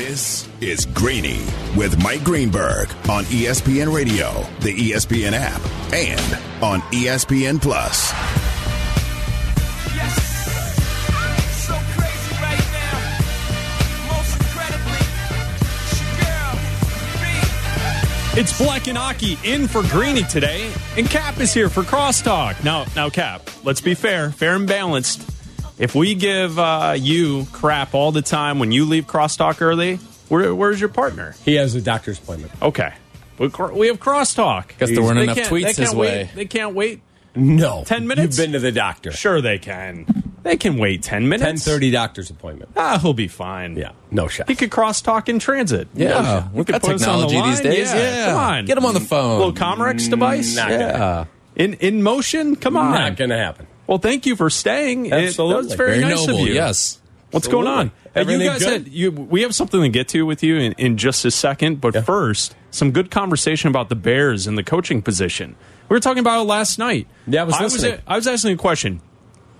This is Greeny with Mike Greenberg on ESPN Radio, the ESPN app, and on ESPN Plus. So crazy right now. Most incredibly, it's your girl, B. It's Black and Aki in for Greeny today, and Cap is here for Crosstalk. Now, now, Cap, let's be fair, fair and balanced. If we give uh, you crap all the time when you leave Crosstalk early, where, where's your partner? He has a doctor's appointment. Okay, we, we have Crosstalk. Guess there weren't They enough tweets his can't way. Wait, they can't wait. No. 10 minutes? You've been to the doctor. Sure, they can. They can wait ten minutes. 1030 doctor's appointment. Ah, he'll be fine. Yeah. No shot. He could crosstalk in transit. Yeah, We we could got put us on the technology these days. Yeah, Yeah, come on. get him on the phone. little Comrex device. Not yeah, In in motion. Come on. Not going to happen. Well, thank you for staying. It- Absolutely. that was very, very nice noble. of you. Yes, What's going on? Absolutely. Hey, you Everything guys good? had you. We have something to get to with you in, in just a second, but Yeah. first, some good conversation about the Bears and the coaching position. We were talking about it last night. Yeah, I was was, listening. I was asking a question.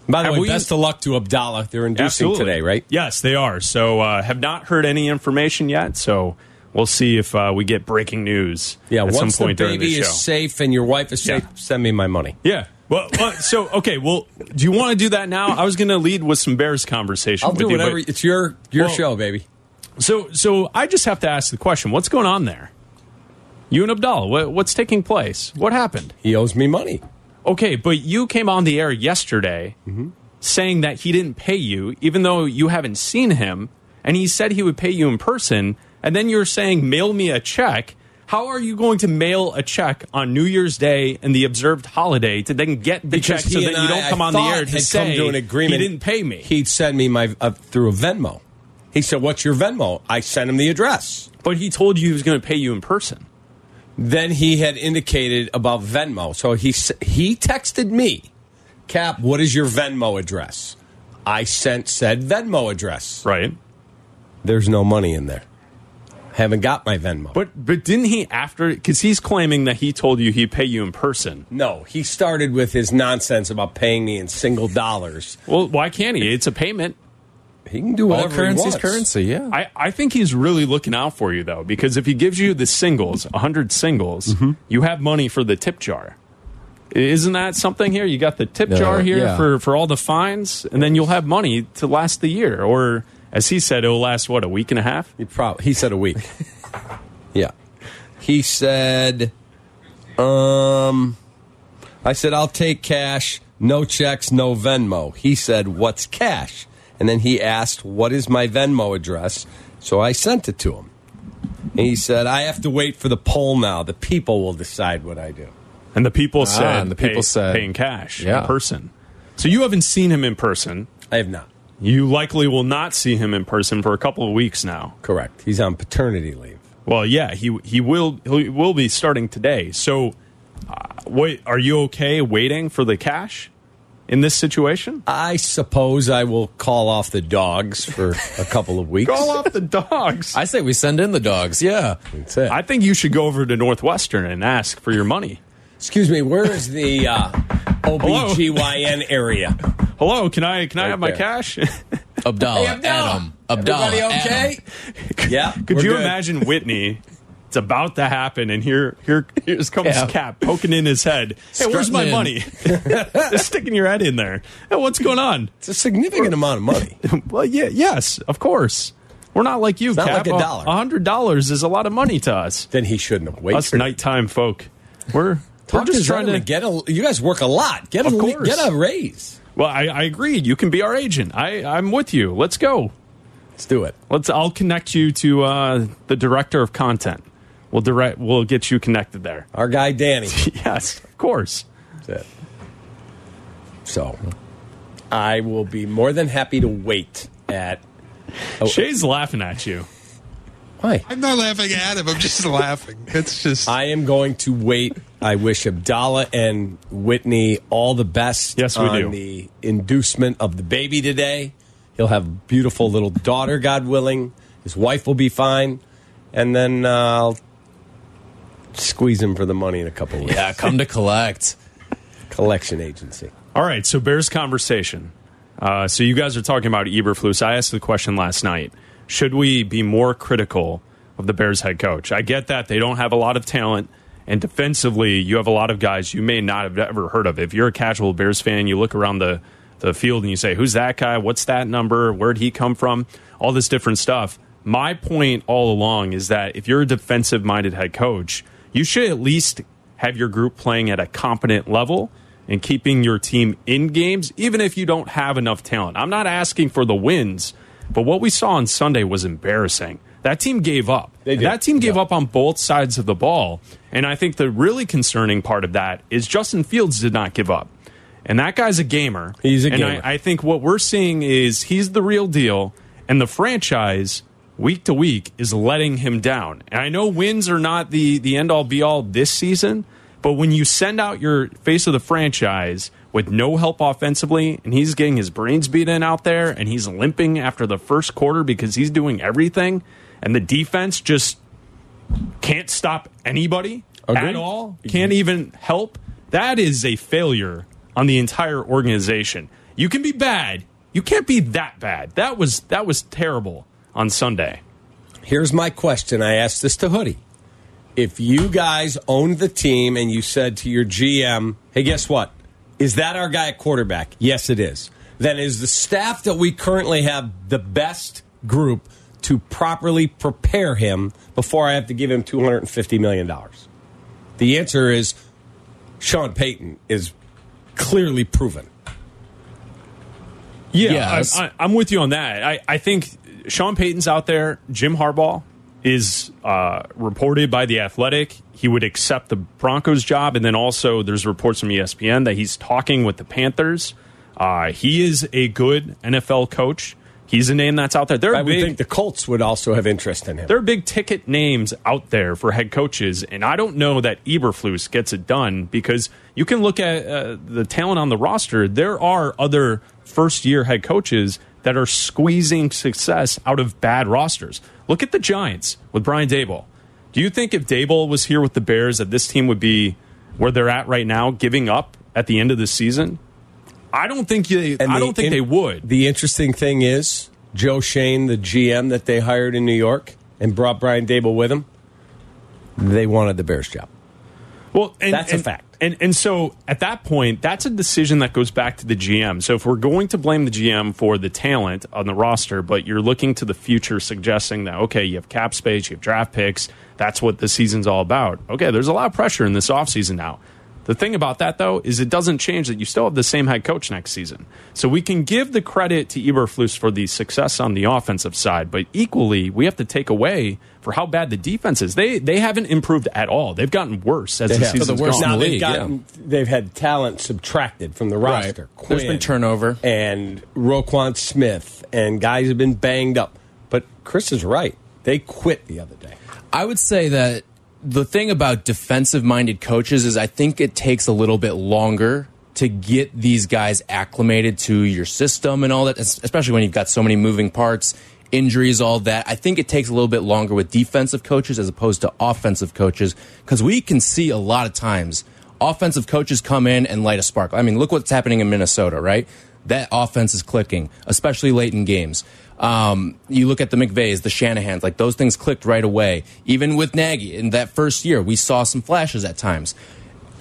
By the Have way, we- best of luck to Abdallah. They're inducing today, right? Yes, they are. So, uh, have not heard any information yet. So, we'll see if uh, we get breaking news. Yeah, at once some point the baby the is safe and your wife is safe, Yeah. send me my money. Yeah. Well, well, so okay. Well, do you want to do that now? I was going to lead with some Bears conversation. I'll do you, whatever. but- It's your your Well- show, baby. So, so I just have to ask the question: What's going on there? You and Abdallah, what, what's taking place? What happened? He owes me money. Okay, but you came on the air yesterday mm-hmm. saying that he didn't pay you, even though you haven't seen him, and he said he would pay you in person, and then you're saying mail me a check. How are you going to mail a check on New Year's Day and the observed holiday to then get the check so that and you don't come I on the air to say come to an agreement. he didn't pay me? He'd send me my uh, through a Venmo. He said, "What's your Venmo?" I sent him the address. but he told you he was going to pay you in person. Then he had indicated about Venmo. So he he texted me, Cap, what is your Venmo address? I sent said Venmo address. Right. There's no money in there. Haven't got my Venmo. But but didn't he after because he's claiming that he told you he'd pay you in person. no, he started with his nonsense about paying me in single dollars. Well, why can't he? It's a payment. He can do all whatever he currency's currency. Yeah, I, I think he's really looking out for you though, because if he gives you the singles, hundred singles, Mm-hmm. you have money for the tip jar. Isn't that something here? You got the tip No, jar here yeah. for, for all the fines, and then you'll have money to last the year. Or as he said, it'll last what a week and a half. He prob- he said a week. yeah. He said um I said I'll take cash, no checks, no Venmo. He said, "What's cash?" And then he asked, "What is my Venmo address?" So I sent it to him. And he said, "I have to wait for the poll now. The people will decide what I do." And the people said, Ah, and the people pay, said- paying cash Yeah. in person. So you haven't seen him in person. I have not. You likely will not see him in person for a couple of weeks now. Correct. He's on paternity leave. Well, yeah, he he will he will be starting today. So, uh, wait, are you okay waiting for the cash in this situation? I suppose I will call off the dogs for a couple of weeks. Call off the dogs. I say we send in the dogs. Yeah, That's it. I think you should go over to Northwestern and ask for your money. Excuse me, where is the uh, OBGYN area? Hello, can I can I Right have my there. cash? Abdallah, Hey, Abdallah. Adam, Abdallah, Everybody okay? Adam. Yeah. Could we're you good. imagine Whitney? It's about to happen, and here here here's comes Yeah. Cap poking in his head. Hey, where's Strutting my in. money? Just sticking your head in there. Hey, what's going on? It's a significant amount of money. Well, yeah, yes, of course. We're not like you, not Cap. like a dollar. A hundred dollars is a lot of money to us. then he shouldn't have waited. Us nighttime folk. We're Talk we're just trying to. get a. You guys work a lot. Get a Of course. get a raise. Well, I, I agree. You can be our agent. I I'm with you. Let's go. Let's do it. Let's. I'll connect you to uh, the director of content. We'll direct. We'll get you connected there. Our guy Danny. yes, of course. That's it. So, I will be more than happy to wait at. Oh. Shay's laughing at you. Why? I'm not laughing at him. I'm just laughing. It's just. I am going to wait. I wish Abdallah and Whitney all the best Yes, we on do. the inducement of the baby today. He'll have a beautiful little daughter, God willing. His wife will be fine. And then uh, I'll squeeze him for the money in a couple of weeks. Yeah, come to collect. Collection agency. All right, so Bears conversation. Uh, so you guys are talking about Eberflus. I asked the question last night. should we be more critical of the Bears head coach? I get that they don't have a lot of talent. And defensively, you have a lot of guys you may not have ever heard of. If you're a casual Bears fan, you look around the, the field and you say, Who's that guy? What's that number? Where'd he come from? All this different stuff. My point all along is that if you're a defensive minded head coach, you should at least have your group playing at a competent level and keeping your team in games, even if you don't have enough talent. I'm not asking for the wins, but what we saw on Sunday was embarrassing. That team gave up. That team gave up on both sides of the ball. And I think the really concerning part of that is Justin Fields did not give up. And that guy's a gamer. He's a and gamer. I, I think what we're seeing is he's the real deal, and the franchise week to week is letting him down. And I know wins are not the the end all be all this season, but when you send out your face of the franchise with no help offensively, and he's getting his brains beat in out there, and he's limping after the first quarter because he's doing everything, and the defense just can't stop anybody Agreed. at all, can't even help. That is a failure on the entire organization. You can be bad, you can't be that bad. That was that was terrible on Sunday. Here's my question. I asked this to Hoodie. If you guys owned the team and you said to your GM, hey, guess what? Is that our guy at quarterback? Yes, it is. Then is the staff that we currently have the best group to properly prepare him before I have to give him $250 million? The answer is Sean Payton is clearly proven. Yeah, Yes. I, I, I'm with you on that. I, I think Sean Payton's out there. Jim Harbaugh is uh, reported by the Athletic. He would accept the Broncos job, and then also there's reports from ESPN that he's talking with the Panthers. Uh, he is a good NFL coach. He's a name that's out there. There I are would big, think the Colts would also have interest in him. there are big ticket names out there for head coaches, and I don't know that Eberflus gets it done because you can look at uh, the talent on the roster. There are other first year head coaches that are squeezing success out of bad rosters. Look at the Giants with Brian Daboll. Do you think if Daboll was here with the Bears that this team would be where they're at right now, giving up at the end of the season? I don't think they, And I don't think in- they would. The interesting thing is, Joe Schoen, the GM that they hired in New York and brought Brian Daboll with him, they wanted the Bears job. Well, and, That's a fact. And and so at that point, that's a decision that goes back to the GM. So if we're going to blame the GM for the talent on the roster, but you're looking to the future, suggesting that okay, you have cap space, you have draft picks, that's what the season's all about. Okay, there's a lot of pressure in this offseason now. The thing about that, though, is it doesn't change that you still have the same head coach next season. So we can give the credit to Eberflus for the success on the offensive side, but equally, we have to take away for how bad the defense is. They they haven't improved at all. They've gotten worse as the have. season's The worst gone. in now the they've league, gotten, they've had talent subtracted from the Right. roster. There's Quinn been turnover. and Roquan Smith, and guys have been banged up. But Chris is right; they quit the other day. I would say that the thing about defensive minded coaches is I think it takes a little bit longer to get these guys acclimated to your system and all that, especially when you've got so many moving parts, injuries, all that. I think it takes a little bit longer with defensive coaches as opposed to offensive coaches because we can see a lot of times offensive coaches come in and light a spark. I mean, look what's happening in Minnesota, right? That offense is clicking, especially late in games. Um, you look at the McVays, the Shanahans, like those things clicked right away. Even with Nagy in that first year, we saw some flashes at times,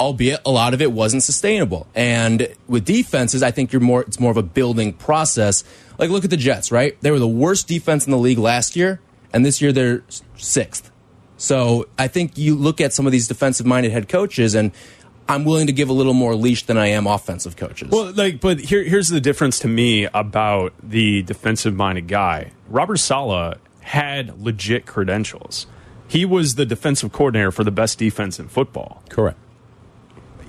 albeit a lot of it wasn't sustainable. And with defenses, I think you're more, it's more of a building process. Like look at the Jets, right? They were the worst defense in the league last year, and this year they're sixth. So I think you look at some of these defensive minded head coaches, and I'm willing to give a little more leash than I am offensive coaches. Well, like, but here, here's the difference to me about the defensive minded guy. Robert Saleh had legit credentials. He was the defensive coordinator for the best defense in football. Correct.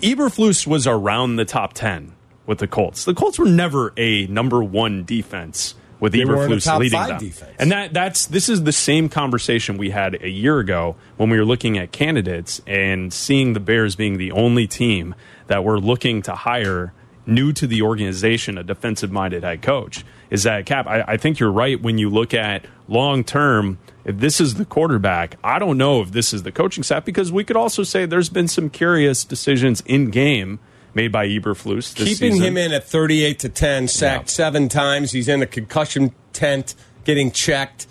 Eberflus was around the top 10 with the Colts. The Colts were never a number one defense with They Eberflus leading them. defense. And that that's this is the same conversation we had a year ago when we were looking at candidates and seeing the Bears being the only team that were looking to hire new to the organization a defensive minded head coach. Is that Cap? I, I think you're right when you look at long term. If this is the quarterback, I don't know if this is the coaching staff because we could also say there's been some curious decisions in game made by Eberflus. This Keeping season. him in at 38 to 10, sacked Yeah. seven times. He's in a concussion tent, getting checked.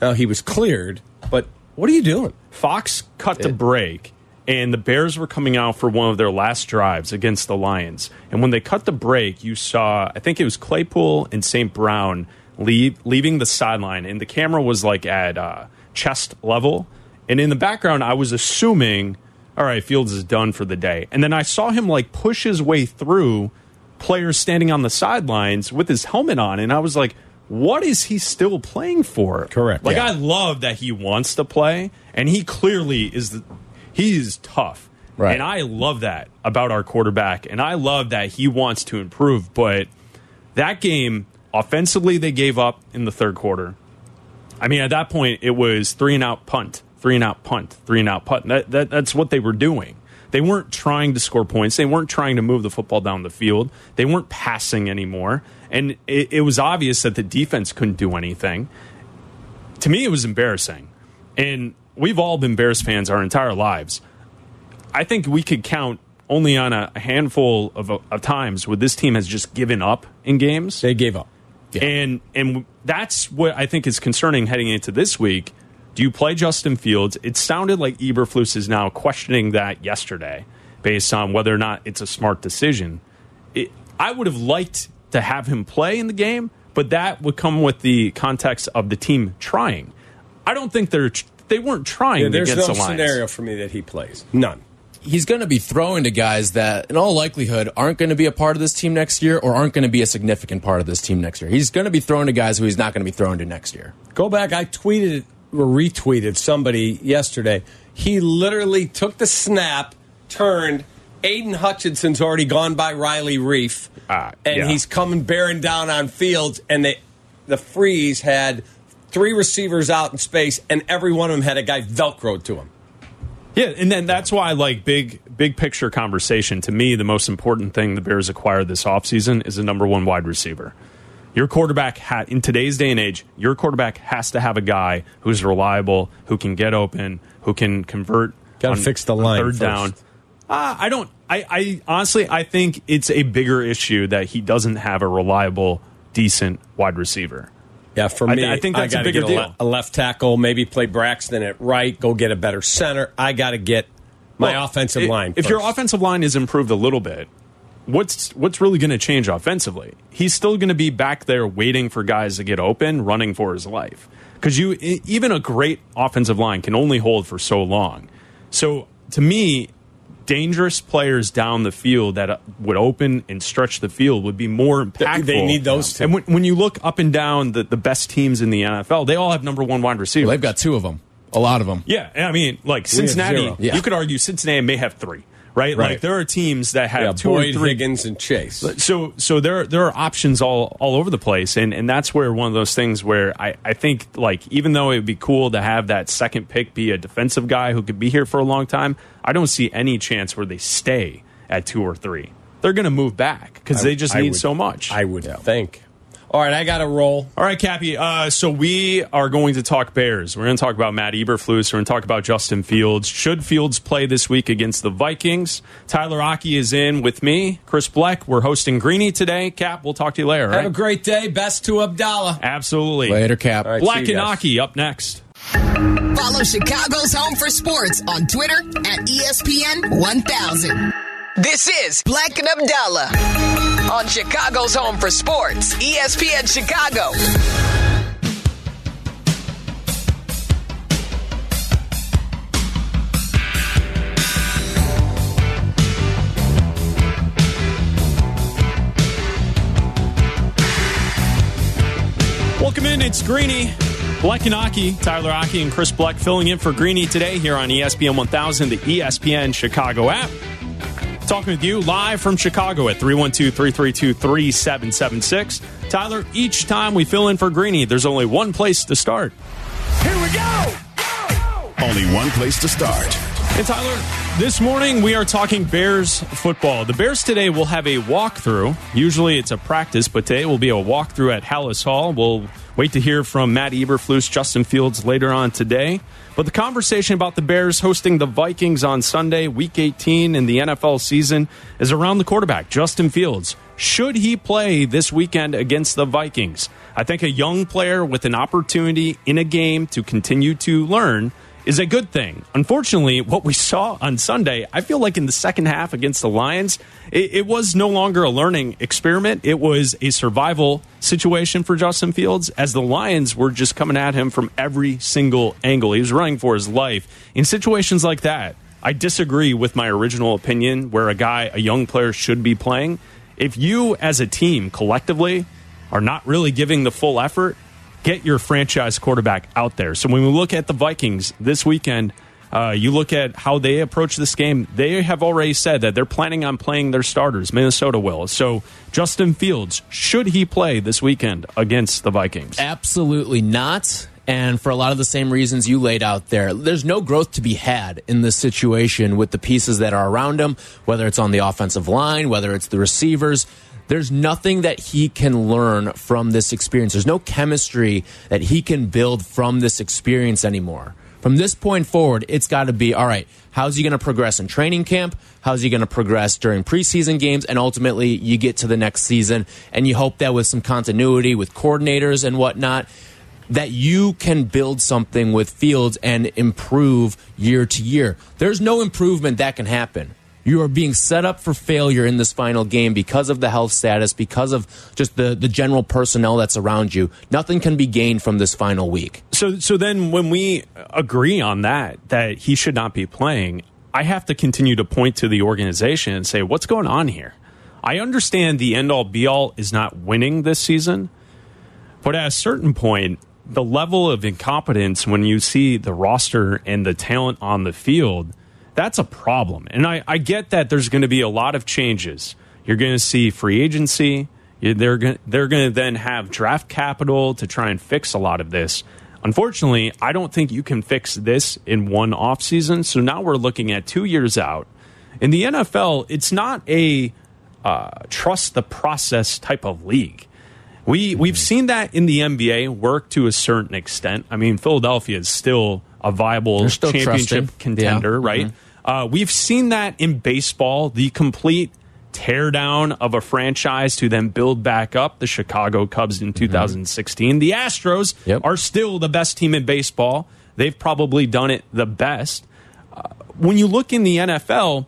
Now he was cleared, but what are you doing? Fox cut the break, and the Bears were coming out for one of their last drives against the Lions. And when they cut the break, you saw, I think it was Claypool and St. Brown leave, leaving the sideline, and the camera was like at uh, chest level. And in the background, I was assuming, all right, Fields is done for the day. And then I saw him like push his way through players standing on the sidelines with his helmet on, and I was like, what is he still playing for? Correct, Like yeah. I love that he wants to play, and he clearly is. The, he is tough, Right. And I love that about our quarterback, and I love that he wants to improve. But that game, offensively, they gave up in the third quarter. I mean, at that point, it was three and out punt, three and out punt, three and out punt. That, that, that's what they were doing. They weren't trying to score points. They weren't trying to move the football down the field. They weren't passing anymore. And it, it was obvious that the defense couldn't do anything. To me, it was embarrassing. And we've all been Bears fans our entire lives. I think we could count only on a handful of, of times where this team has just given up in games. They gave up. And and that's what I think is concerning heading into this week. Do you play Justin Fields? It sounded like Eberflus is now questioning that yesterday, based on whether or not it's a smart decision. It, I would have liked to have him play in the game, but that would come with the context of the team trying. I don't think they're they weren't trying There's against no the Lions. scenario for me that he plays. None. he's going to be throwing to guys that, in all likelihood, aren't going to be a part of this team next year or aren't going to be a significant part of this team next year. He's going to be throwing to guys who he's not going to be throwing to next year. Go back. I tweeted or retweeted somebody yesterday. He literally took the snap, turned. Aidan Hutchinson's already gone by Riley Reiff, Ah, and yeah. he's coming bearing down on Fields. And they, the freeze had three receivers out in space, and every one of them had a guy velcroed to him. Yeah, and then that's why like big big picture conversation to me the most important thing the Bears acquired this offseason is a number 1 wide receiver. Your quarterback ha- in today's day and age, your quarterback has to have a guy who's reliable, who can get open, who can convert Gotta fix the line third first. down. Uh, I don't I, I honestly I think it's a bigger issue that he doesn't have a reliable decent wide receiver. Yeah, for me, I think that's a bigger get deal. le- a left tackle, maybe play Braxton at right, go get a better center. I got to get my Well, offensive i- line. If your offensive line is improved a little bit, what's what's really going to change offensively? He's still going to be back there waiting for guys to get open, running for his life. Because you even a great offensive line can only hold for so long. So to me, dangerous players down the field that uh, would open and stretch the field would be more impactful. they need those two. And when, when you look up and down the, the best teams in the NFL, they all have number one wide receivers. They've got two of them, a lot of them. Yeah, I mean, like Cincinnati. Yeah. you could argue Cincinnati may have three, right? Right. Like there are teams that have yeah, two Boyd, or three. Higgins, and Chase. So, so there there are options all all over the place, and and that's where one of those things where I I think like even though it would be cool to have that second pick be a defensive guy who could be here for a long time, I don't see any chance where they stay at two or three. They're going to move back because they just I need would- so much. I would think. All right, I got to roll. All right, Cappy. Uh, so we are going to talk Bears. We're going to talk about Matt Eberflus. We're going to talk about Justin Fields. Should Fields play this week against the Vikings? Tyler Aki is in with me. Chris Bleck. We're hosting Greeny today. Cap, we'll talk to you later. Have a great day. Best to Abdallah. Absolutely. Later, Cap. All right, Black and guys. Aki up next. Follow Chicago's Home for Sports on Twitter at ESPN 1000. This is Black and Abdallah on Chicago's Home for Sports, ESPN Chicago. Welcome in. It's Greeny. Black and Aki, Tyler Aki, and Chris Bleck filling in for Greeny today here on ESPN 1000, the ESPN Chicago app. Talking with you live from Chicago at 312 332 3776. Tyler, each time we fill in for Greeny, there's only one place to start. Here we go. Only one place to start. And Tyler, this morning we are talking Bears football. The Bears today will have a walkthrough. Usually it's a practice, but today will be a walkthrough at Halas Hall. We'll wait to hear from Matt Eberflus, Justin Fields later on today. But the conversation about the Bears hosting the Vikings on Sunday, week 18 in the NFL season, is around the quarterback, Justin Fields. Should he play this weekend against the Vikings? I think a young player with an opportunity in a game to continue to learn is a good thing. Unfortunately, what we saw on Sunday, I feel like in the second half against the Lions, it, it, was no longer a learning experiment. It was a survival situation for Justin Fields as the Lions were just coming at him from every single angle. He was running for his life. In situations like that, I disagree with my original opinion where a guy, a young player, should be playing. If you as a team collectively are not really giving the full effort, get your franchise quarterback out there. So when we look at the Vikings this weekend, uh, you look at how they approach this game. They have already said that they're planning on playing their starters. Minnesota will. So Justin Fields, should he play this weekend against the Vikings? Absolutely not. And for a lot of the same reasons you laid out there, there's no growth to be had in this situation with the pieces that are around him, whether it's on the offensive line, whether it's the receivers. There's nothing that he can learn from this experience. There's no chemistry that he can build from this experience anymore. From this point forward, it's got to be all right, how's he going to progress in training camp? How's he going to progress during preseason games? And ultimately, you get to the next season, and you hope that with some continuity with coordinators and whatnot, that you can build something with Fields and improve year to year. There's no improvement that can happen you are being set up for failure in this final game because of the health status, because of just the, the general personnel that's around you. Nothing can be gained from this final week. So, so then when we agree on that, that he should not be playing, I have to continue to point to the organization and say, what's going on here? I understand the end all be all is not winning this season, but at a certain point, the level of incompetence when you see the roster and the talent on the field that's a problem. And I, I get that there's going to be a lot of changes. You're going to see free agency. They're going, they're going to then have draft capital to try and fix a lot of this. Unfortunately, I don't think you can fix this in one offseason. So now we're looking at two years out. In the NFL, it's not a uh, trust the process type of league. We we've seen that in the NBA work to a certain extent. I mean, Philadelphia is still a viable championship trusted. contender, yeah. right? Mm-hmm. Uh, we've seen that in baseball, the complete teardown of a franchise to then build back up the Chicago Cubs in 2016. Mm-hmm. The Astros yep. are still the best team in baseball. They've probably done it the best. Uh, when you look in the NFL,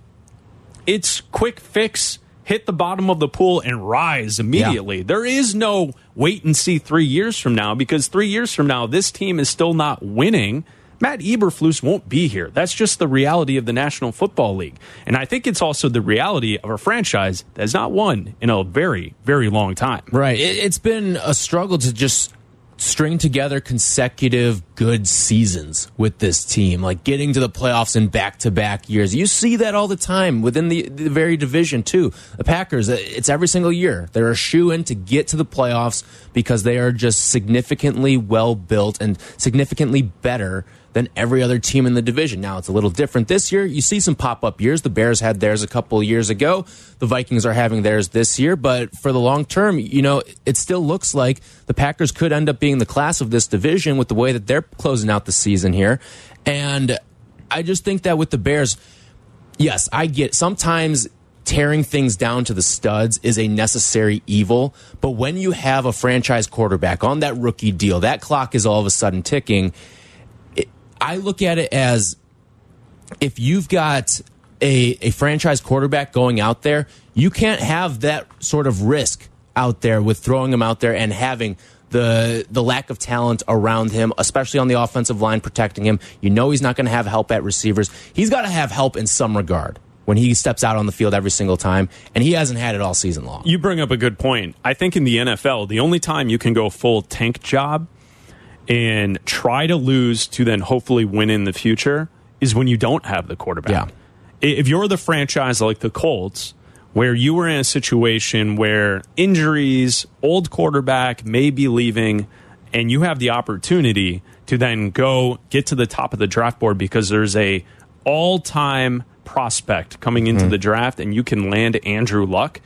it's quick fix, hit the bottom of the pool and rise immediately. Yeah. There is no wait and see three years from now because three years from now, this team is still not winning. Matt Eberflus won't be here. That's just the reality of the National Football League. And I think it's also the reality of a franchise that has not won in a very, very long time. Right. It's been a struggle to just string together consecutive good seasons with this team, like getting to the playoffs in back to back years. You see that all the time within the, the very division, too. The Packers, uh, it's every single year. They're a shoe in to get to the playoffs because they are just significantly well built and significantly better than every other team in the division. Now, it's a little different this year. You see some pop up years. The Bears had theirs a couple years ago. The Vikings are having theirs this year. But for the long term, you know, it still looks like the Packers could end up being the class of this division with the way that they're closing out the season here. And I just think that with the Bears, yes, I get sometimes tearing things down to the studs is a necessary evil. But when you have a franchise quarterback on that rookie deal, that clock is all of a sudden ticking I look at it as if you've got a, a franchise quarterback going out there, you can't have that sort of risk out there with throwing him out there and having the the lack of talent around him, especially on the offensive line protecting him. You know he's not going to have help at receivers. He's got to have help in some regard when he steps out on the field every single time, and he hasn't had it all season long. You bring up a good point. I think in the NFL, the only time you can go full tank job and try to lose to then hopefully win in the future is when you don't have the quarterback. Yeah. If you're the franchise like the Colts, where you were in a situation where injuries, old quarterback may be leaving, and you have the opportunity to then go get to the top of the draft board because there's a all-time prospect coming into mm-hmm. the draft and you can land Andrew Luck.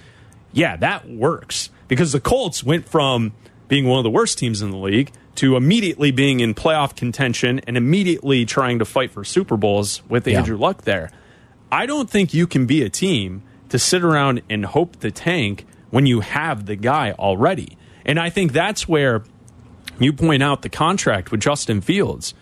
Yeah, that works because the Colts went from being one of the worst teams in the league to immediately being in playoff contention and immediately trying to fight for Super Bowls with yeah. Andrew Luck there. I don't think you can be a team to sit around and hope the tank when you have the guy already. And I think that's where You point out the contract with Justin Fields.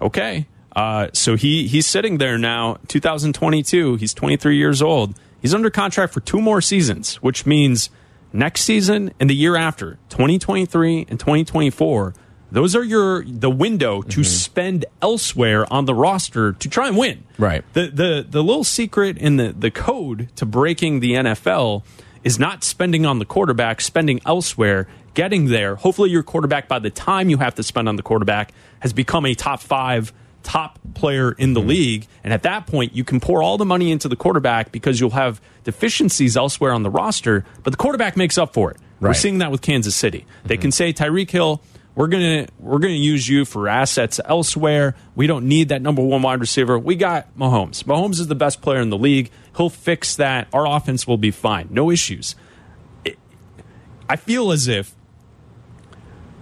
Okay. Uh, so he he's sitting there now, 2022. He's 23 years old. He's under contract for two more seasons, which means next season and the year after, 2023 and 2024. Those are your the window to spend elsewhere on the roster to try and win. Right. The the the little secret in the the code to breaking the NFL is not spending on the quarterback, spending elsewhere, getting there. Hopefully, your quarterback by the time you have to spend on the quarterback has become a top five top player in Mm-hmm. the league. And at that point, you can pour all the money into the quarterback because you'll have deficiencies elsewhere on the roster, but the quarterback makes up for it. We're Mm-hmm. seeing that with Kansas City. They can say, Tyreek Hill, we're gonna we're gonna use you for assets elsewhere. We don't need that number one wide receiver. We got Mahomes. Mahomes is the best player in the league. He'll fix that. Our offense will be fine. No issues. I feel as if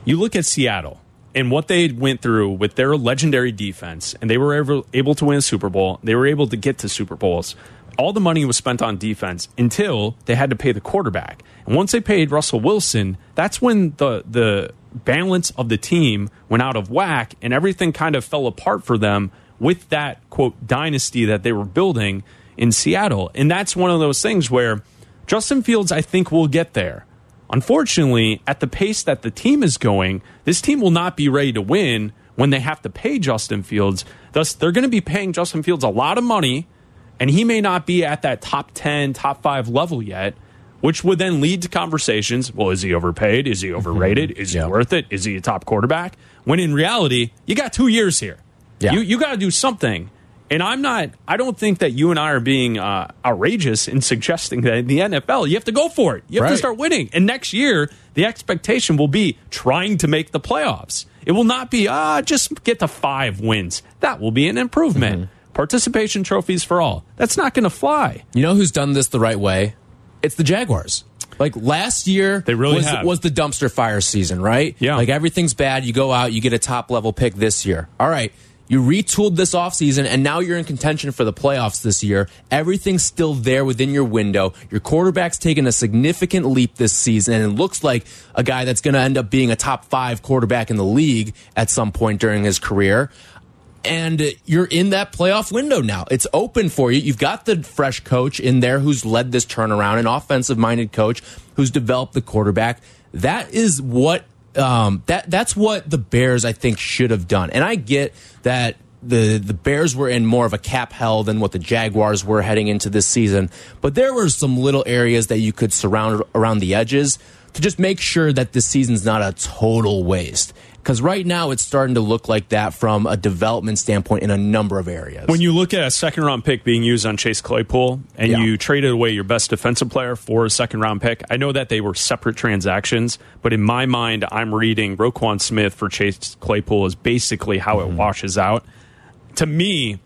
you look at Seattle and what they went through with their legendary defense, and they were able, able to win a Super Bowl. They were able to get to Super Bowls. All the money was spent on defense until they had to pay the quarterback. And once they paid Russell Wilson, that's when the the balance of the team went out of whack and everything kind of fell apart for them with that quote dynasty that they were building in Seattle. And that's one of those things where Justin Fields, I think, will get there. Unfortunately, at the pace that the team is going, this team will not be ready to win when they have to pay Justin Fields. Thus, they're going to be paying Justin Fields a lot of money, and he may not be at that top 10, top 5 level yet, which would then lead to conversations. Well, is he overpaid? Is he overrated? Is Yeah. he worth it? Is he a top quarterback? When in reality, you got two years here. Yeah. You, you got to do something. And I'm not, I don't think that you and I are being uh, outrageous in suggesting that in the NFL, you have to go for it. You have to start winning. And next year, the expectation will be trying to make the playoffs. It will not be, ah, just get to five wins. That will be an improvement. Mm-hmm. Participation trophies for all. That's not going to fly. You know who's done this the right way? It's the Jaguars. Like last year, They really was, have. was the dumpster fire season, right? Yeah. Like everything's bad. You go out, you get a top level pick this year. All right. You retooled this offseason, and now you're in contention for the playoffs this year. Everything's still there within your window. Your quarterback's taken a significant leap this season, and it looks like a guy that's going to end up being a top five quarterback in the league at some point during his career and you're in that playoff window now. It's open for you. You've got the fresh coach in there who's led this turnaround, an offensive minded coach who's developed the quarterback. That is what um, that that's what the Bears I think should have done. And I get that the the Bears were in more of a cap hell than what the Jaguars were heading into this season, but there were some little areas that you could surround around the edges to just make sure that this season's not a total waste. Because right now it's starting to look like that from a development standpoint in a number of areas. When you look at a second round pick being used on Chase Claypool and Yeah. you traded away your best defensive player for a second round pick, I know that they were separate transactions, but in my mind, I'm reading Roquan Smith for Chase Claypool is basically how Mm-hmm. it washes out. To me,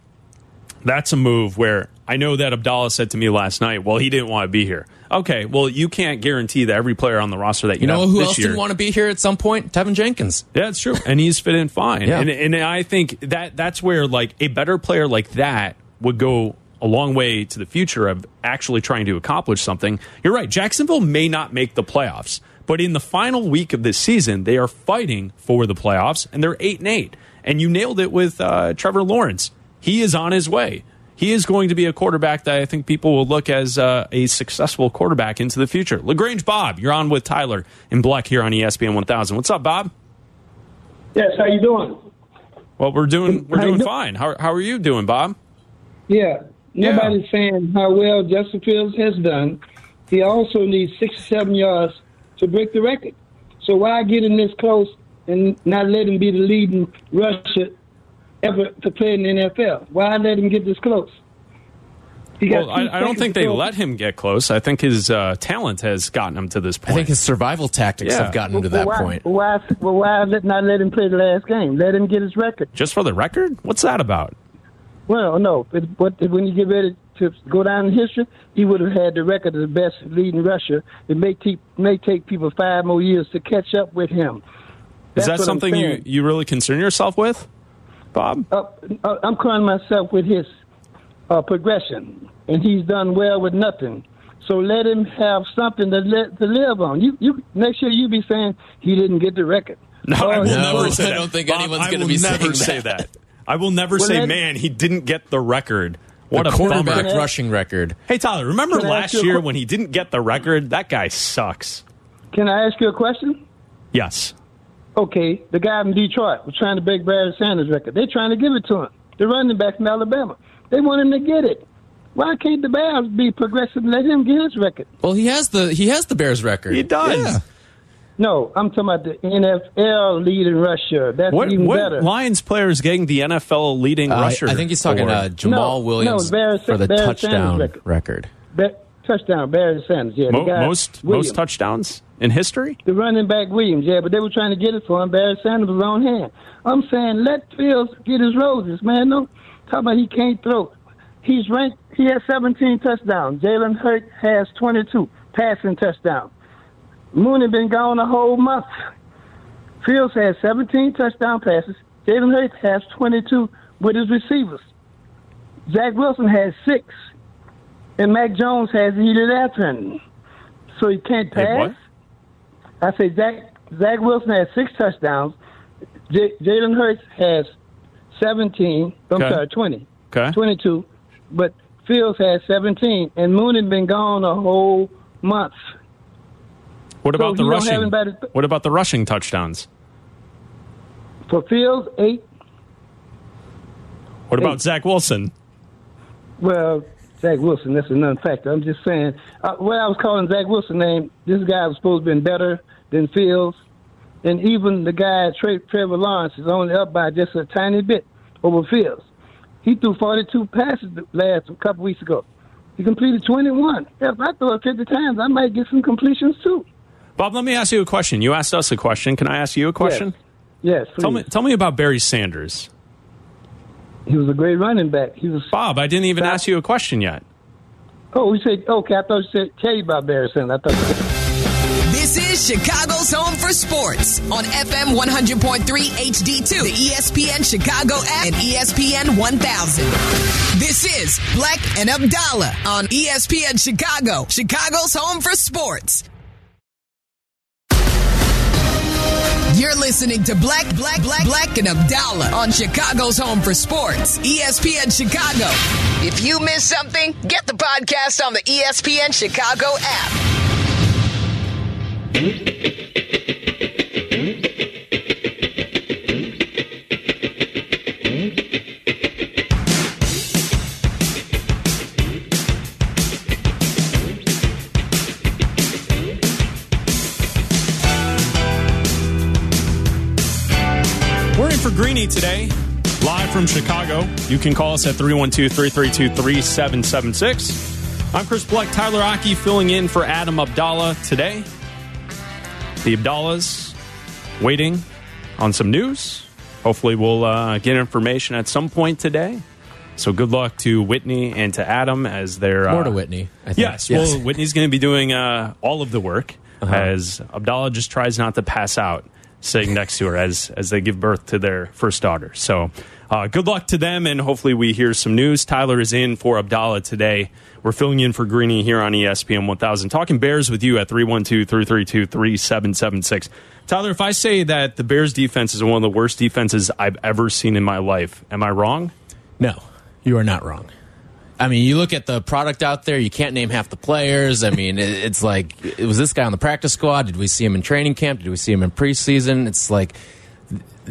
that's a move where I know that Abdallah said to me last night, well, he didn't want to be here. Okay, well, you can't guarantee that every player on the roster that you, you know who else year, didn't want to be here at some point? Teven Jenkins. yeah, it's true, and he's fit in fine. Yeah. And, and I think that that's where like a better player like that would go a long way to the future of actually trying to accomplish something. You're right. Jacksonville may not make the playoffs, but in the final week of this season, they are fighting for the playoffs, and they're eight and eight. And you nailed it with uh, Trevor Lawrence. He is on his way. He is going to be a quarterback that I think people will look as uh, a successful quarterback into the future. Lagrange Bob, you're on with Tyler and Black here on ESPN 1000. What's up, Bob? Yes, how you doing? Well, we're doing we're How doing fine. How how are you doing, Bob? Yeah, Yeah. nobody's saying how well Justin Fields has done. He also needs 67 yards to break the record. So why get him this close and not let him be the leading rusher ever to play in the NFL? Why let him get this close? Well, I, I don't think they throw. let him get close. I think his uh, talent has gotten him to this point. I think his survival tactics Yeah. have gotten him to Well, that why, point. Why, well, why let, not let him play the last game? Let him get his record. Just for the record, what's that about? Well, no, but, but when you get ready to go down in history, he would have had the record of the best leading rusher. It may take may take people five more years to catch up with him. Is that something you, you really concern yourself with, Bob? Uh, uh, I'm calling myself with his uh, progression, and he's done well with nothing. So let him have something to let, to live on. You you make sure you be saying he didn't get the record. No, I will no, never say I don't think Bob, anyone's gonna will be never saying say that. that. I will never Well, say, then- man, he didn't get the record. What the a quarterback bummer. rushing record. Hey, Tyler, remember Can last year que- when he didn't get the record? That guy sucks. Can I ask you a question? Yes. Okay, the guy from Detroit was trying to break Barry Sanders' record. They're trying to give it to him. The running back from Alabama. They want him to get it. Why can't the Bears be progressive and let him get his record? Well, he has the he has the Bears record. He does. Yeah. No, I'm talking about the NFL leading rusher. That's What, even what better. Lions player is getting the NFL leading Uh, rusher? I think he's talking award? uh, Jamaal No, Williams no, Bears- for the Bears touchdown Sanders record. record. Ba- touchdown, Barry Sanders. Yeah, the Mo- guy, most Williams. most touchdowns in history. The running back Williams, yeah, but they were trying to get it for him. Barry Sanders was on hand. I'm saying let Fields get his roses, man. No, talk about he can't throw. He's ranked. He has 17 touchdowns. Jalen Hurt has 22 passing touchdowns. Mooney been gone a whole month. Fields has 17 touchdown passes. Jalen Hurt has 22 with his receivers. Zach Wilson has six, and Mac Jones has heated him. So he can't pass. I say Zach Zach Wilson has six touchdowns. J- Jalen Hurts has 17. I'm Okay. sorry, 20. Okay. 22. But Fields has 17. And Moon Mooney been gone a whole month. What So about the he don't have rushing? What about the rushing touchdowns? For Fields, eight. What about Zach Wilson? Well, Zach Wilson, that's a non-factor. I'm just saying. Uh, what I was calling Zach Wilson name, this guy was supposed to be better than Fields. And even the guy, Trey, Trevor Lawrence, is only up by just a tiny bit over Fields. He threw 42 passes last a couple weeks ago. He completed 21. If I throw it 50 times, I might get some completions too. Bob, let me ask you a question. You asked us a question. Can I ask you a question? Yes, please. Tell me, tell me about Barry Sanders. He was a great running back. He was. Bob, I didn't even Stop. ask you a question yet. Oh, we said oh, okay. I thought you said tell you about Barry Sanders. I thought. This is Chicago's home for sports on FM 100.3 HD2, the ESPN Chicago app, and ESPN 1000. This is Black and Abdallah on ESPN Chicago, Chicago's home for sports. You're listening to Black, Black, Black, Black and Abdallah on Chicago's home for sports, ESPN Chicago. If you missed something, get the podcast on the ESPN Chicago app. For Greeny today, live from Chicago. You can call us at 312 332 3776. I'm Chris Bleck, Tyler Aki filling in for Adam Abdallah today. The Abdallahs waiting on some news. Hopefully, we'll uh, get information at some point today. So, good luck to Whitney and to Adam as they're. More uh, to Whitney. I think. Yes, well, Whitney's going to be doing uh, all of the work Uh-huh. as Abdallah just tries not to pass out sitting next to her as as they give birth to their first daughter. So, uh, good luck to them, and hopefully we hear some news. Tyler is in for Abdallah today. We're filling in for Greeny here on ESPN 1000. Talking Bears with you at 312-332-3776. Tyler, if I say that the Bears defense is one of the worst defenses I've ever seen in my life, am I wrong? No, you are not wrong. I mean, you look at the product out there, you can't name half the players. I mean, it's like, it was this guy on the practice squad? Did we see him in training camp? Did we see him in preseason? It's like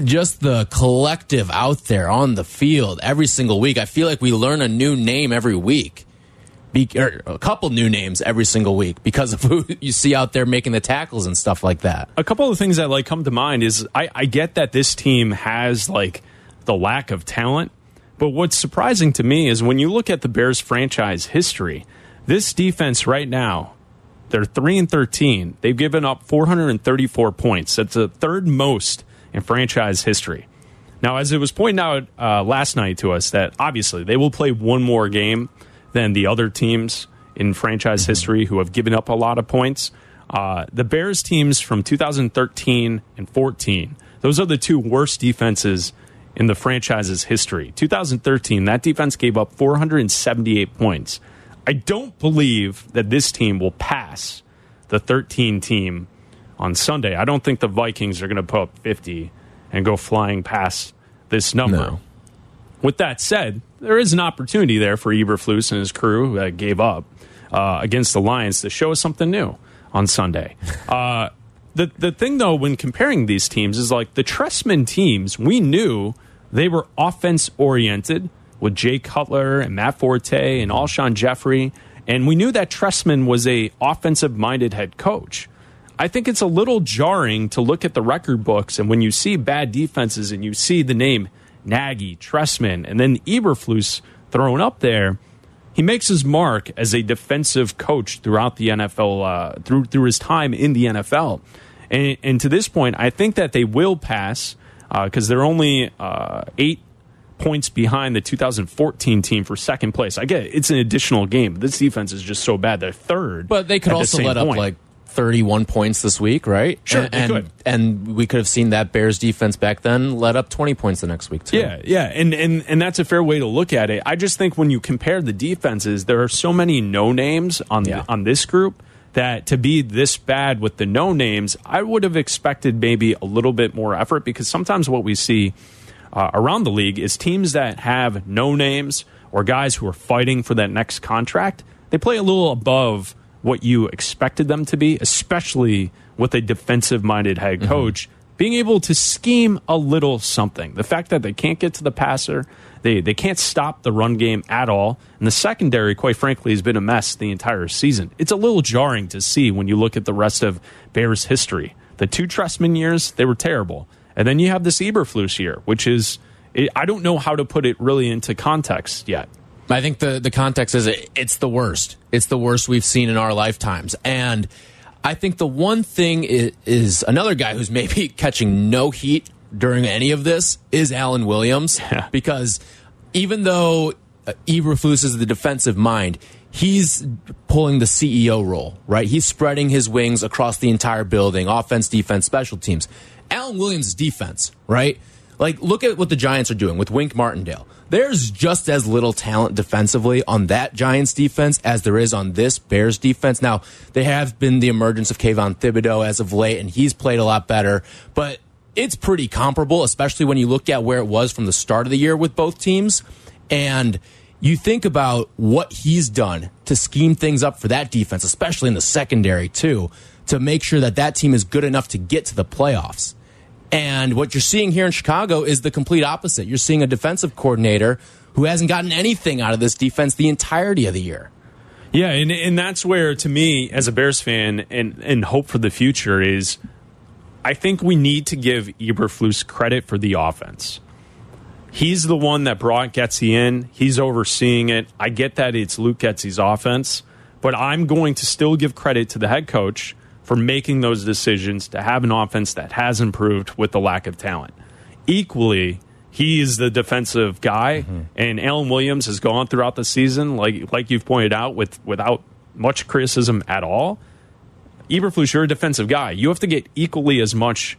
just the collective out there on the field every single week. I feel like we learn a new name every week. Be, or a couple new names every single week because of who you see out there making the tackles and stuff like that. a couple of things that like come to mind is I, I get that this team has like the lack of talent, but what's surprising to me is when you look at the Bears franchise history, this defense right now, they're three and thirteen. They've given up 434 points. That's the third most in franchise history. Now, as it was pointed out uh, last night to us, that obviously they will play one more game than the other teams in franchise history who have given up a lot of points. Uh, the Bears teams from 2013 and 14, those are the two worst defenses in the franchise's history. 2013, that defense gave up 478 points. I don't believe that this team will pass the 13 team on Sunday. I don't think the Vikings are going to put up 50 and go flying past this number. No. With that said, there is an opportunity there for Eberflus and his crew that gave up uh, against the Lions to show us something new on Sunday. Uh, the the thing though, when comparing these teams, is like the Trestman teams. We knew they were offense oriented with Jay Cutler and Matt Forte and Alshon Jeffery, and we knew that Trestman was a offensive minded head coach. I think it's a little jarring to look at the record books and when you see bad defenses and you see the name Nagy, Tressman, and then Eberflus thrown up there, he makes his mark as a defensive coach throughout the NFL, uh, through through his time in the NFL. And, and to this point, I think that they will pass because they're only uh, eight points behind the 2014 team for second place. I get it, it's an additional game. This defense is just so bad. They're third. But they could the also same let up point. like 31 points this week, right? Sure, and, and, could. and we could have seen that Bears defense back then let up 20 points the next week too. Yeah, yeah, and and and that's a fair way to look at it. I just think when you compare the defenses, there are so many no names on Yeah. on this group that to be this bad with the no names, I would have expected maybe a little bit more effort because sometimes what we see uh, around the league is teams that have no names or guys who are fighting for that next contract. They play a little above what you expected them to be, especially with a defensive minded head mm-hmm. coach being able to scheme a little something. The fact that they can't get to the passer, they, they can't stop the run game at all, and the secondary, quite frankly, has been a mess the entire season. It's a little jarring to see when you look at the rest of Bears history. The two Trestman years, they were terrible. And then you have this Eberflus year, which is, I don't know how to put it really into context yet. I think the the context is it, it's the worst. It's the worst we've seen in our lifetimes. And I think the one thing is, is another guy who's maybe catching no heat during any of this is Alan Williams Yeah. because even though uh, Eberflus is the defensive mind, he's pulling the CEO role, right? He's spreading his wings across the entire building, offense, defense, special teams. Alan Williams defense, right? Like, look at what the Giants are doing with Wink Martindale. There's just as little talent defensively on that Giants defense as there is on this Bears defense. Now, they have been the emergence of Kayvon Thibodeaux as of late, and he's played a lot better, but it's pretty comparable, especially when you look at where it was from the start of the year with both teams. And you think about what he's done to scheme things up for that defense, especially in the secondary, too, to make sure that that team is good enough to get to the playoffs. And what you're seeing here in Chicago is the complete opposite. You're seeing a defensive coordinator who hasn't gotten anything out of this defense the entirety of the year. Yeah, and and that's where to me as a Bears fan and and hope for the future is I think we need to give Eberflus credit for the offense. He's the one that brought Getsy in. He's overseeing it. I get that it's Luke Getsy's offense, but I'm going to still give credit to the head coach for making those decisions to have an offense that has improved with the lack of talent. Equally, he is the defensive guy, mm-hmm. and Alan Williams has gone throughout the season, like like you've pointed out, with without much criticism at all. Eberflus, you're a defensive guy. You have to get equally as much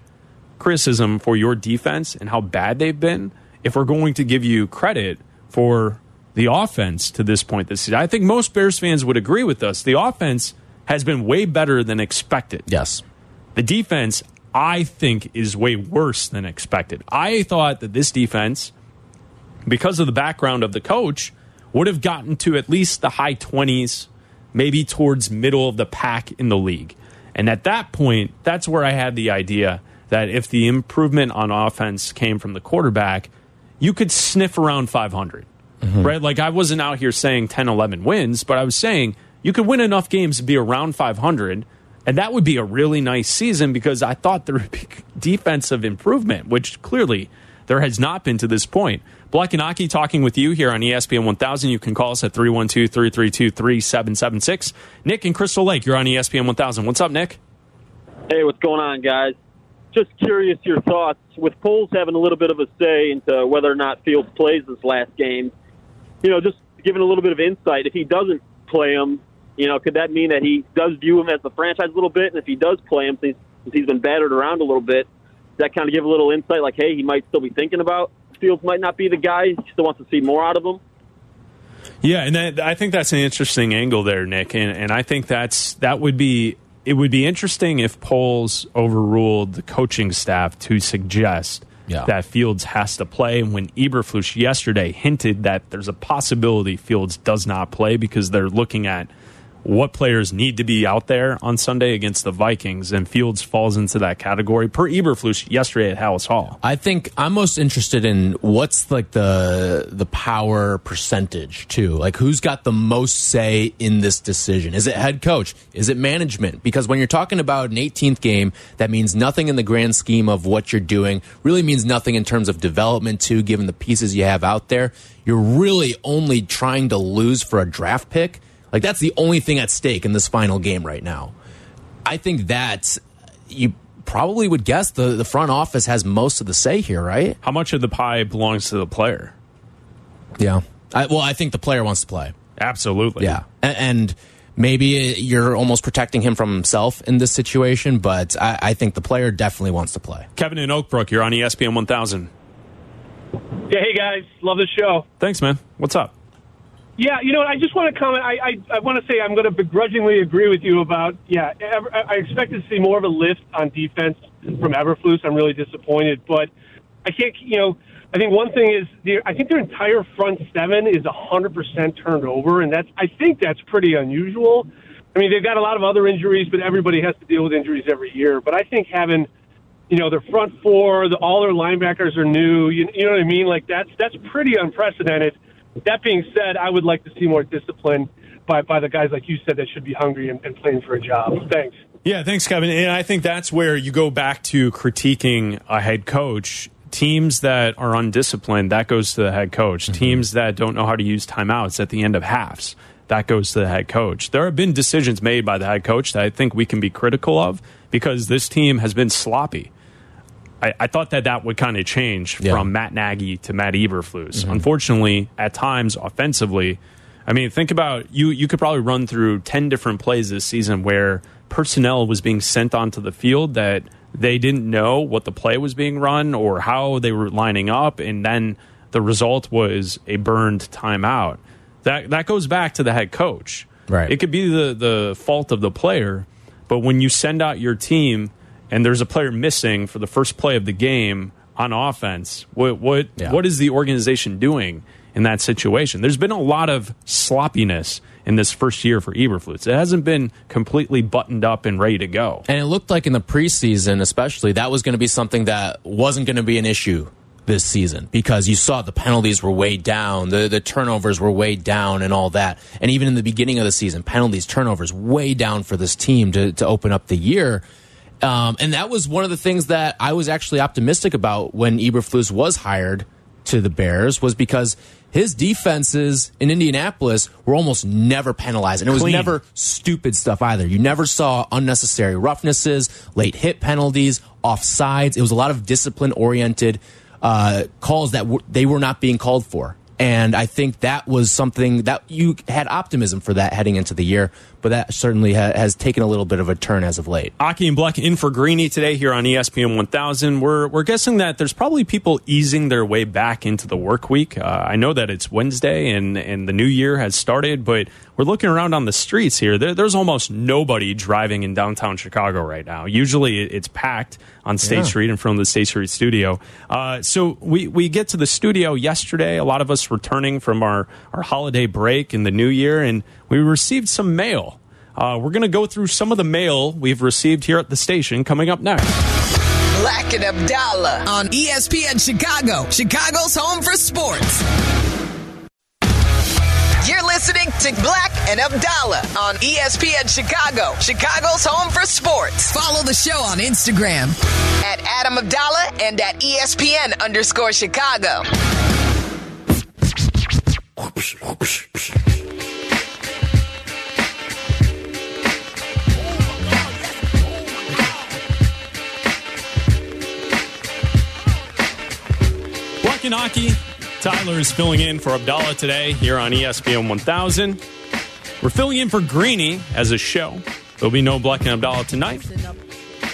criticism for your defense and how bad they've been if we're going to give you credit for the offense to this point this season. I think most Bears fans would agree with us. The offense has been way better than expected. Yes. The defense, I think, is way worse than expected. I thought that this defense, because of the background of the coach, would have gotten to at least the high 20s, maybe towards middle of the pack in the league. And at that point, that's where I had the idea that if the improvement on offense came from the quarterback, you could sniff around 500. Mm-hmm. Right? Like I wasn't out here saying 10, 11 wins, but I was saying you could win enough games to be around 500. And that would be a really nice season because I thought there would be defensive improvement, which clearly there has not been to this point. Bleck and Aki talking with you here on ESPN 1000. You can call us at 312 332 3776. Nick in Crystal Lake, you're on ESPN 1000. What's up, Nick? Hey, what's going on, guys? Just curious your thoughts with Poles having a little bit of a say into whether or not Fields plays this last game. You know, just giving a little bit of insight. If he doesn't play him, you know, could that mean that he does view him as the franchise a little bit? And if he does play him, since since he's been battered around a little bit, does that kind of give a little insight? Like, hey, he might still be thinking about Fields might not be the guy. He still wants to see more out of him. Yeah, and that, I think that's an interesting angle there, Nick. And, and I think that's that would be it would be interesting if Poles overruled the coaching staff to suggest Yeah. that Fields has to play. And when Eberflus yesterday hinted that there's a possibility Fields does not play because they're looking at what players need to be out there on Sunday against the Vikings, and Fields falls into that category per Eberflus yesterday at Halas Hall. I think I'm most interested in what's like the the power percentage too. Like who's got the most say in this decision? Is it head coach? Is it management? Because when you're talking about an 18th game, that means nothing in the grand scheme of what you're doing. Really means nothing in terms of development too, given the pieces you have out there. You're really only trying to lose for a draft pick. Like that's the only thing at stake in this final game right now. I think that you probably would guess the, the front office has most of the say here, right? How much of the pie belongs to the player? Yeah. I, well, I think the player wants to play. Absolutely. Yeah. A- And maybe you're almost protecting him from himself in this situation, but I, I think the player definitely wants to play. Kevin in Oakbrook, you're on ESPN 1000. Yeah, hey guys, love the show. Thanks, man. What's up? Yeah, you know, I just want to comment. I I, I want to say I'm going to begrudgingly agree with you about. Yeah, I expected to see more of a lift on defense from Eberflus. I'm really disappointed, but I can't. You know, I think one thing is their, I think their entire front seven is 100 percent turned over, and that's I think that's pretty unusual. I mean, they've got a lot of other injuries, but everybody has to deal with injuries every year. But I think having you know, their front four, the, all their linebackers are new. You, you know what I mean? Like that's that's pretty unprecedented. That being said, I would like to see more discipline by by the guys like you said that should be hungry and, and playing for a job. Thanks. Yeah, thanks, Kevin. And I think that's where you go back to critiquing a head coach. Teams that are undisciplined, that goes to the head coach. Mm-hmm. Teams that don't know how to use timeouts at the end of halves, that goes to the head coach. There have been decisions made by the head coach that I think we can be critical of because this team has been sloppy. I, I thought that that would kind of change Yeah. from Matt Nagy to Matt Eberflus. Mm-hmm. Unfortunately, at times offensively, I mean, think about you. You could probably run through ten different plays this season where personnel was being sent onto the field that they didn't know what the play was being run or how they were lining up, and then the result was a burned timeout. That that goes back to the head coach. Right. It could be the the fault of the player, but when you send out your team and there's a player missing for the first play of the game on offense, what what Yeah. what is the organization doing in that situation? There's been a lot of sloppiness in this first year for Eberflus. It hasn't been completely buttoned up and ready to go. And it looked like in the preseason, especially, that was going to be something that wasn't going to be an issue this season because you saw the penalties were way down, the the turnovers were way down, and all that. And even in the beginning of the season, penalties, turnovers, way down for this team to to open up the year. Um, and that was one of the things that I was actually optimistic about when Eberflus was hired to the Bears was because his defenses in Indianapolis were almost never penalized, and it was Clean. never stupid stuff either. You never saw unnecessary roughnesses, late hit penalties, offsides. It was a lot of discipline oriented uh, calls that w- they were not being called for. And I think that was something that you had optimism for that heading into the year, but that certainly ha- has taken a little bit of a turn as of late. Aki and Bleck in for Greeny today here on ESPN 1000. We're we're guessing that there's probably people easing their way back into the work week. Uh, I know that it's Wednesday and and the new year has started, but we're looking around on the streets here. There, there's almost nobody driving in downtown Chicago right now. Usually it's packed on State Yeah. Street in front of the State Street studio. Uh, so we we get to the studio yesterday. A lot of us returning from our our holiday break in the new year, and we received some mail. Uh, we're going to go through some of the mail we've received here at the station coming up next. Bleck and Abdallah on ESPN Chicago, Chicago's home for sports. You're listening to Bleck and Abdallah on ESPN Chicago, Chicago's home for sports. Follow the show on Instagram at Adam Abdallah and at ESPN underscore Chicago. Aki, Tyler is filling in for Abdallah today here on ESPN 1000. We're filling in for Greeny as a show. There'll be no Bleck and Abdallah tonight.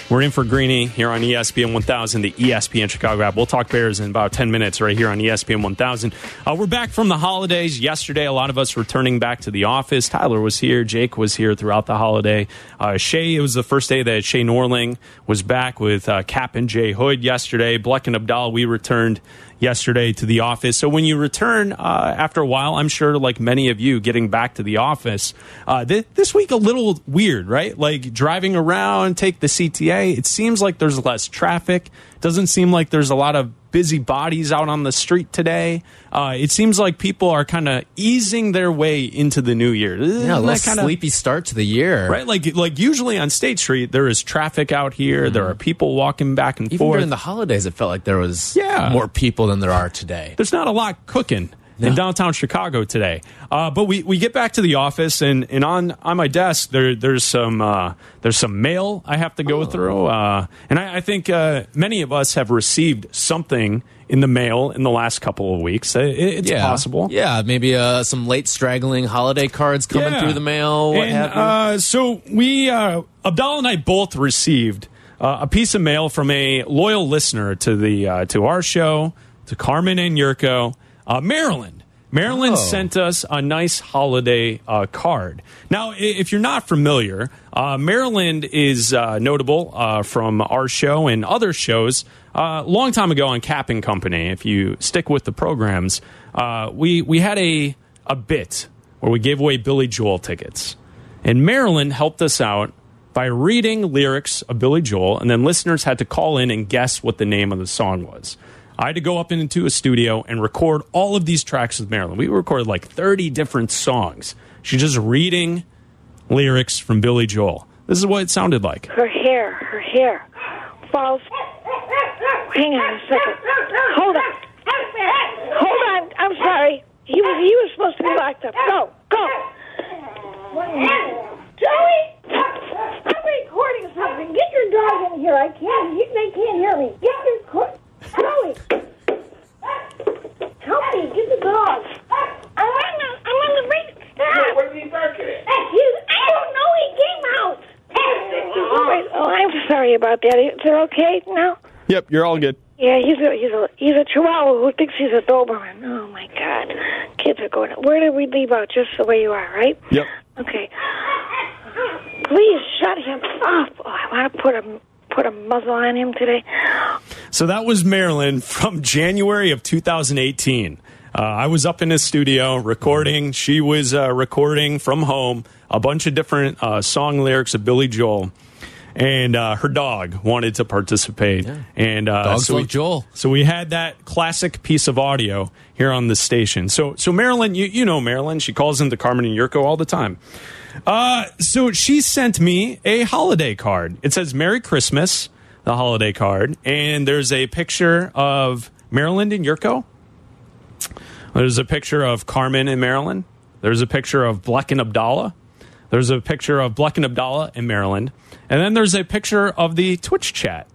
We're in for Greeny here on ESPN 1000, the ESPN Chicago app. We'll talk Bears in about 10 minutes right here on ESPN 1000. Uh, we're back from the holidays. Yesterday, a lot of us returning back to the office. Tyler was here. Jake was here throughout the holiday. Uh, Shay, it was the first day that Shay Norling was back with uh, Cap and Jay Hood yesterday. Bleck and Abdal, we returned yesterday to the office. So when you return uh, after a while, I'm sure, like many of you, getting back to the office uh, th- this week a little weird, right? Like driving around, take the CTA. It seems like there's less traffic. Doesn't seem like there's a lot of busy bodies out on the street today. Uh, it seems like people are kind of easing their way into the new year. Yeah, a Isn't that less kinda- sleepy start to the year. Right, like like usually on State Street, there is traffic out here. There are people walking back and. Even forth. during the holidays, it felt like there was Yeah. more people than there are today. there's not a lot cooking in downtown Chicago today. Uh, but we, we get back to the office and, and on on my desk there there's some uh, there's some mail I have to go through. Uh, and I, I think uh, many of us have received something in the mail in the last couple of weeks. It, it's yeah. possible. Yeah, maybe uh, some late straggling holiday cards coming Yeah. through the mail. What And? Uh, so we, uh, Abdal and I both received uh, a piece of mail from a loyal listener to the uh, to our show, to Carmen and Yurko, uh, Marilyn. Marilyn Oh. sent us a nice holiday uh, card. Now, if you're not familiar, uh, Marilyn is uh, notable uh, from our show and other shows. A long time ago on Capping Company, if you stick with the programs, uh, we we had a a bit where we gave away Billy Joel tickets, and Marilyn helped us out by reading lyrics of Billy Joel, and then listeners had to call in and guess what the name of the song was. I had to go up into a studio and record all of these tracks with Marilyn. We recorded like 30 different songs. She's just reading lyrics from Billy Joel. This is what it sounded like. Her hair, her hair falls. Hang on a second. Hold on. Hold on. I'm sorry. He was he was supposed to be locked up. Go, go. Joey, I'm recording something. Get your dog in here. I can't. he- They can't hear me. Get your co- Joey. Help me. Get the dog. I'm on the I'm on the break. Stop. Where did he bark at? I don't know. He came out. Oh, I'm sorry about that. Is it okay now? Yep, you're all good. Yeah, he's a he's a he's a Chihuahua who thinks he's a Doberman. Oh my God, kids are going. Where did we leave out? Just the way you are, right? Yep. Okay. Please shut him up. Oh, I want to put a put a muzzle on him today. So that was Marilyn from January of 2018. Uh, I was up in his studio recording. She was uh, recording from home a bunch of different uh, song lyrics of Billy Joel. And uh, her dog wanted to participate. And uh, Dogs so we, Joel. So we had that classic piece of audio here on the station. So, so Marilyn, you, you know Marilyn. She calls into Carmen and Yurko all the time. Uh, so she sent me a holiday card. It says Merry Christmas, the holiday card, and there's a picture of Marilyn and Yurko. There's a picture of Carmen and Marilyn. There's a picture of Bleck and Abdallah. There's a picture of Bleck and Abdallah in Marilyn. And then there's a picture of the Twitch chat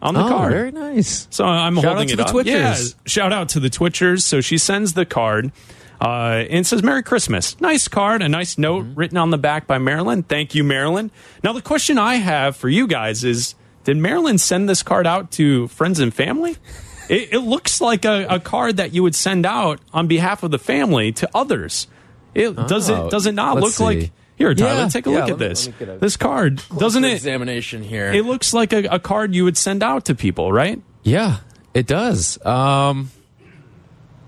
on the oh, card. very nice. So I'm Shout holding out to it the up. Twitchers. Yeah, shout out to the Twitchers. So she sends the card. Uh, and says Merry Christmas. Nice card, a nice note Mm-hmm. written on the back by Marilyn. Thank you, Marilyn. Now, the question I have for you guys is Did Marilyn send this card out to friends and family? It, it looks like a, a card that you would send out on behalf of the family to others. It, does Oh, it does it not look let's like see. Here, Tyler? Yeah, take a yeah, look at me- this. let me get a this card doesn't it? examination here? It looks like a, a card you would send out to people, right? Yeah, it does. Um,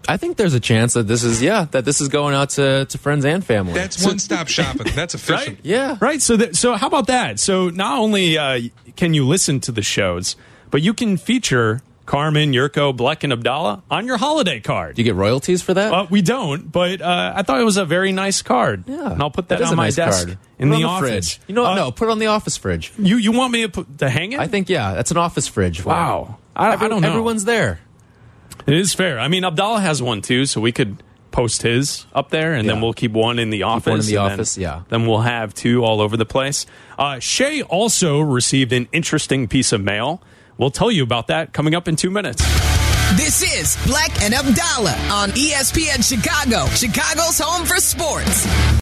I think there's a chance that this is yeah that this is going out to, to friends and family. That's one stop shopping. That's efficient. Right? yeah, Right. So, that, so how about that? So, not only uh, can you listen to the shows, but you can feature Carmen, Yurko, Bleck, and Abdallah on your holiday card. Do you get royalties for that? Uh, we don't, but uh, I thought it was a very nice card. yeah, and I'll put that on my nice desk card. in Put the, office. fridge. You know what? Uh, no, put it on the office fridge. You you want me to, put, to hang it? I think yeah, that's an office fridge. Wow. I, I don't know. Everyone's there. It is fair. I mean, Abdallah has one too, so we could post his up there, and then we'll keep one in the office. one in the and then- office, yeah. Then we'll have two all over the place. Uh, Shay also received an interesting piece of mail. We'll tell you about that coming up in two minutes. This is Bleck and Abdallah on ESPN Chicago, Chicago's home for sports.